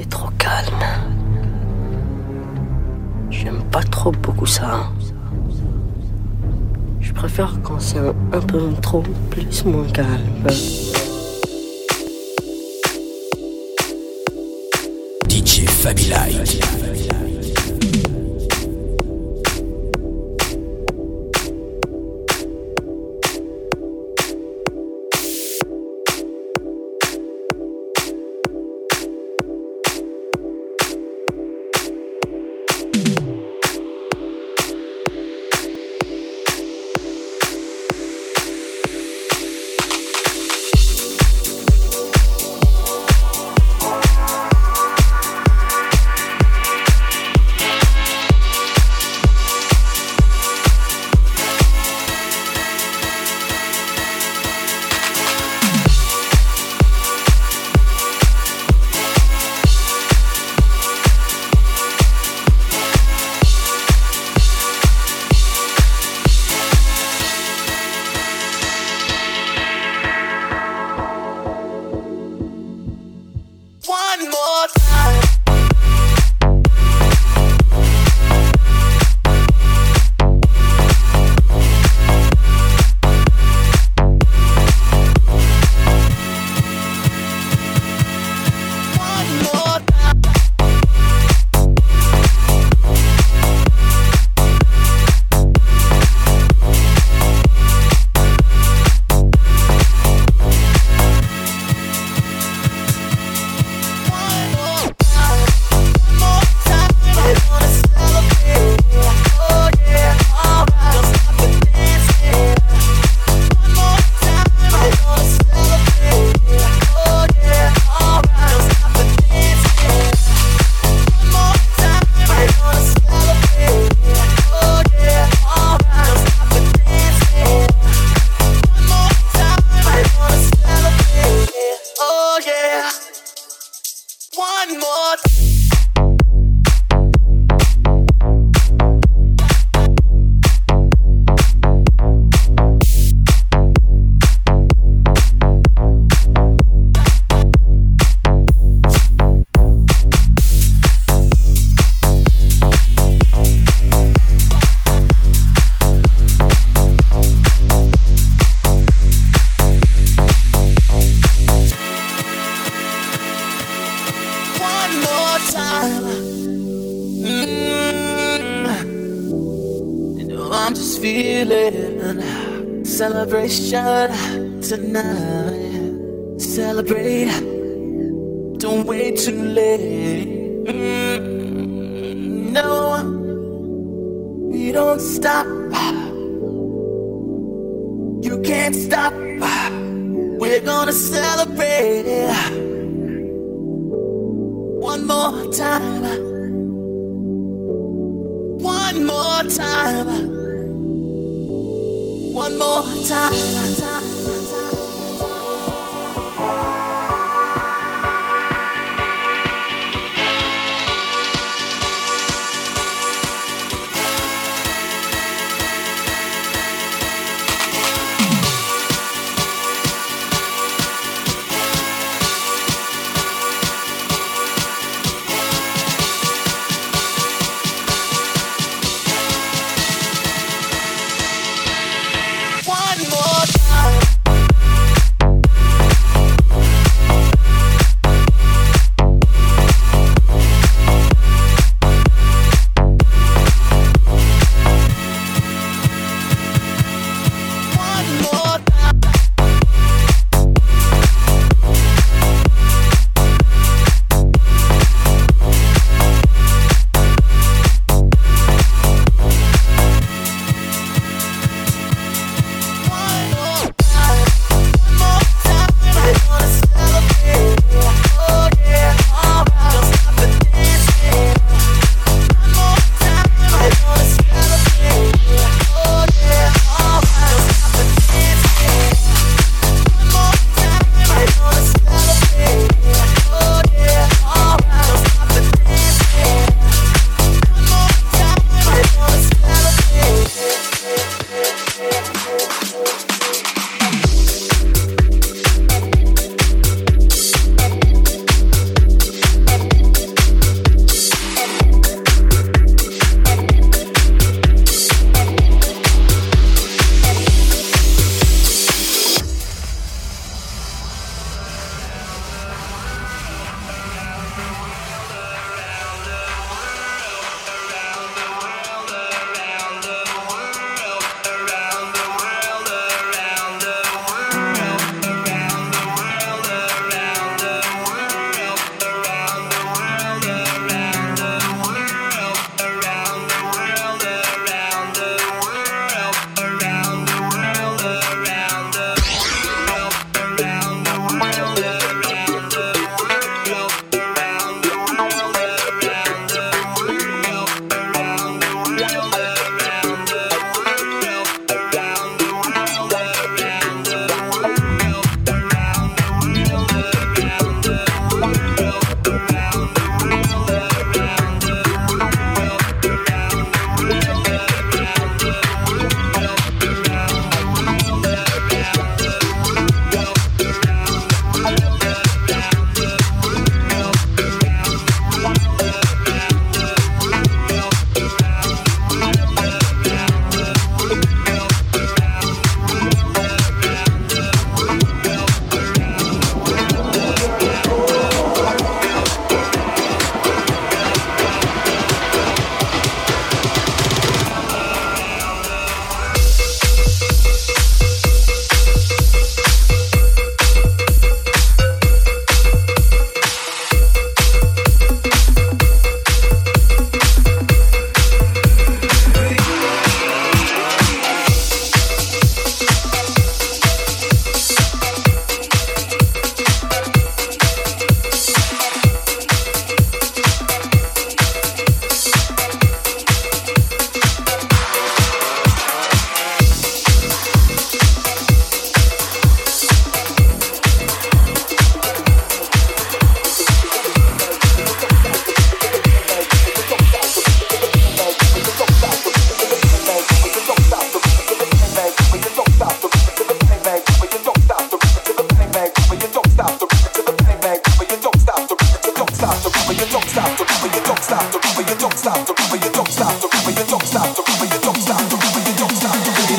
C'est trop calme. J'aime pas trop beaucoup ça. Je préfère quand c'est un, peu trop plus moins calme. DJ Fabi Light.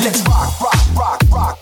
Tell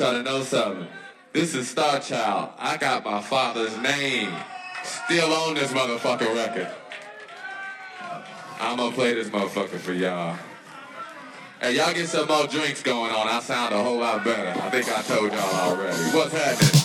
y'all to know something. This is Star Child. I got my father's name still on this motherfucking record. I'm gonna play this motherfucker for y'all. Hey, y'all get some more drinks going on. I sound a whole lot better. I think I told y'all already. What's happening?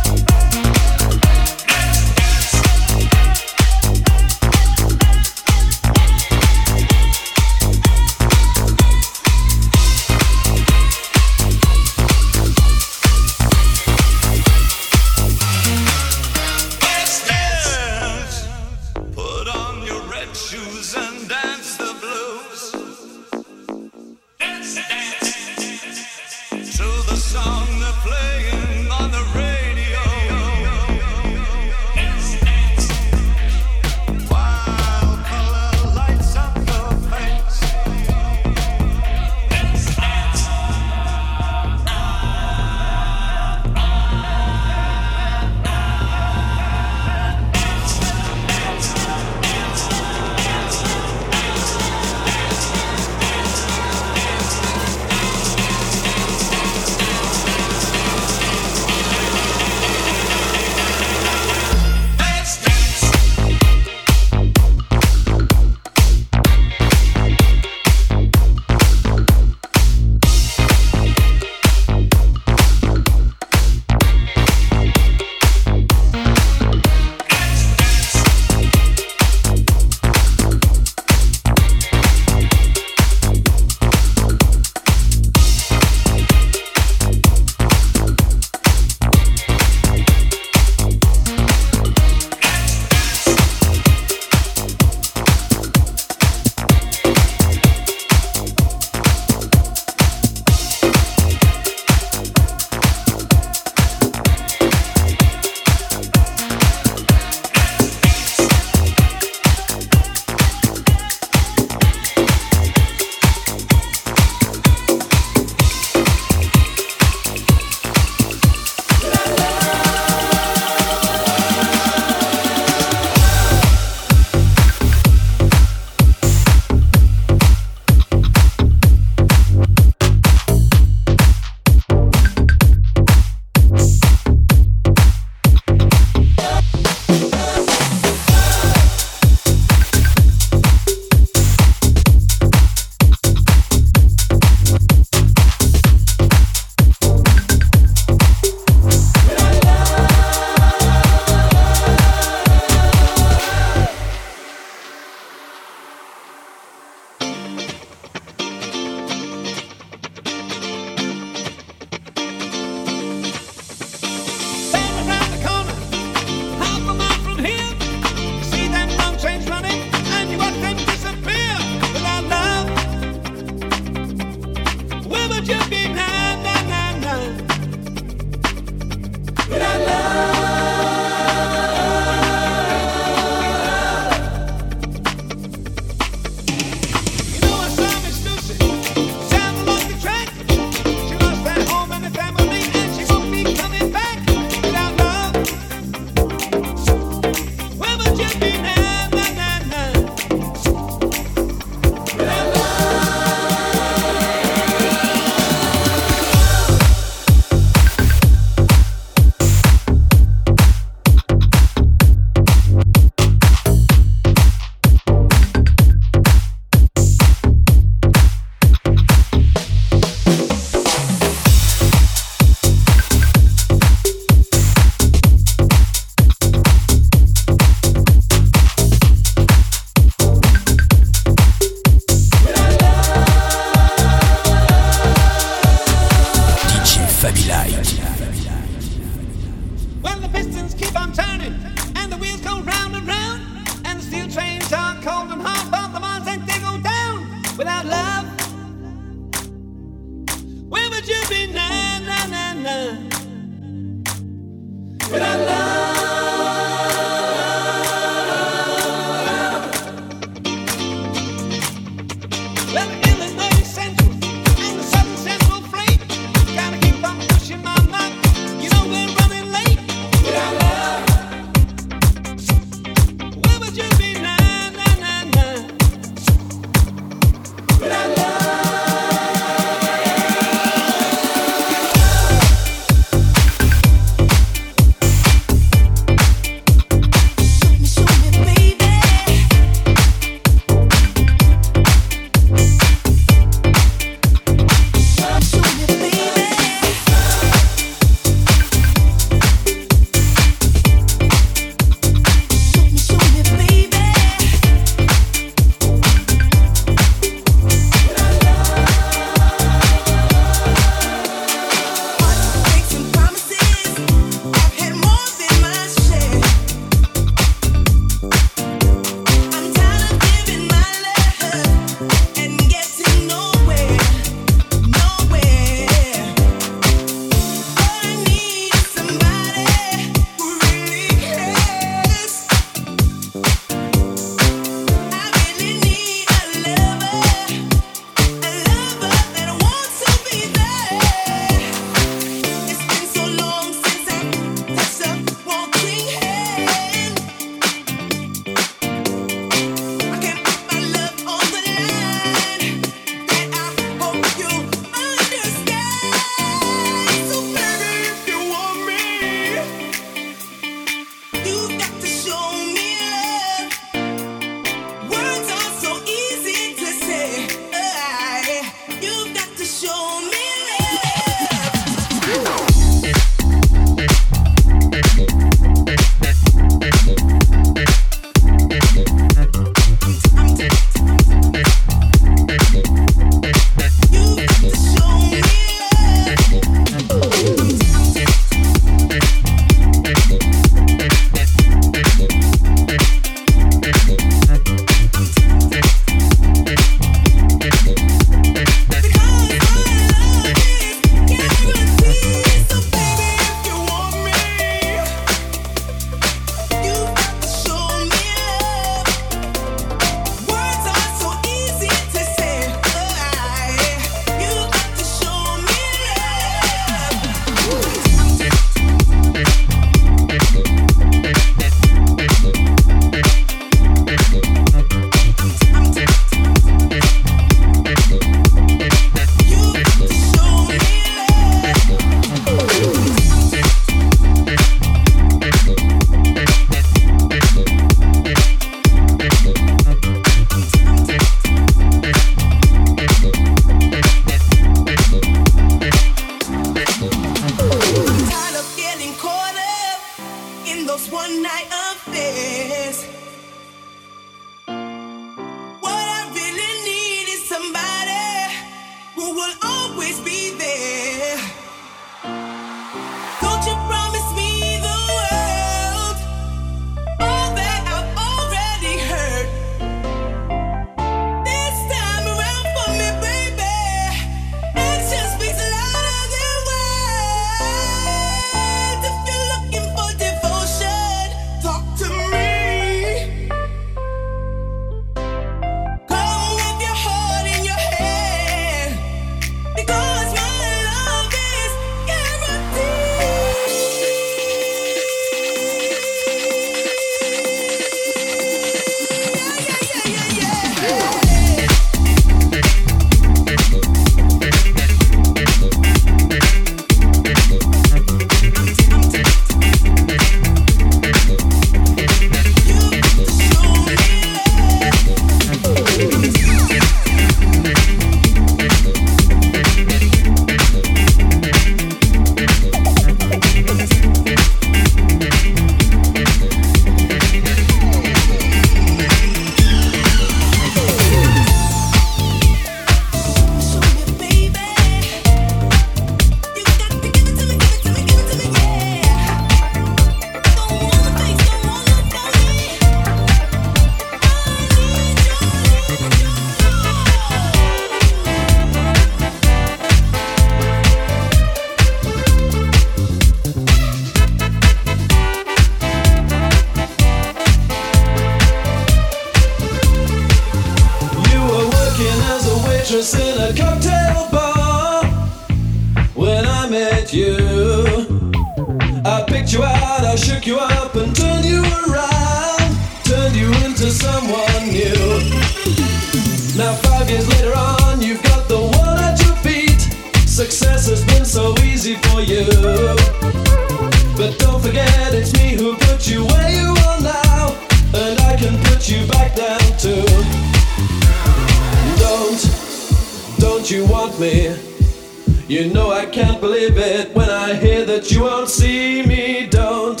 that you won't see me. Don't,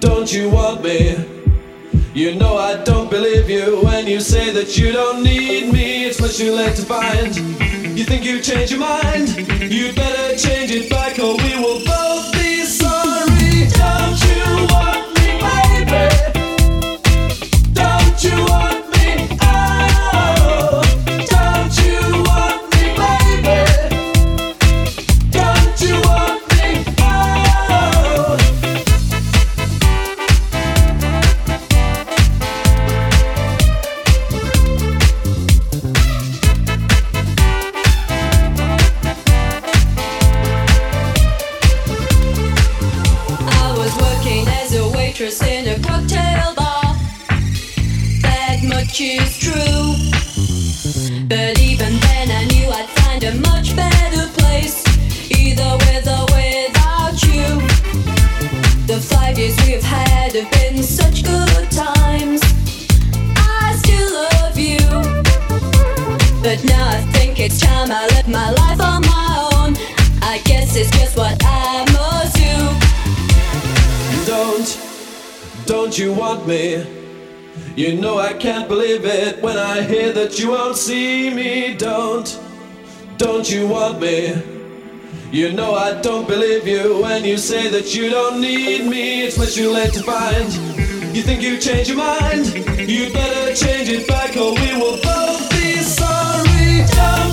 don't you want me? You know I don't believe you when you say that you don't need me. It's much too late to find. You think you change your mind? You'd better change it back or we will. You know I can't believe it when I hear that you won't see me. Don't, don't you want me? You know I don't believe you when you say that you don't need me. It's much too late to find. You think you change your mind? You better change it back or we will both be sorry. Don't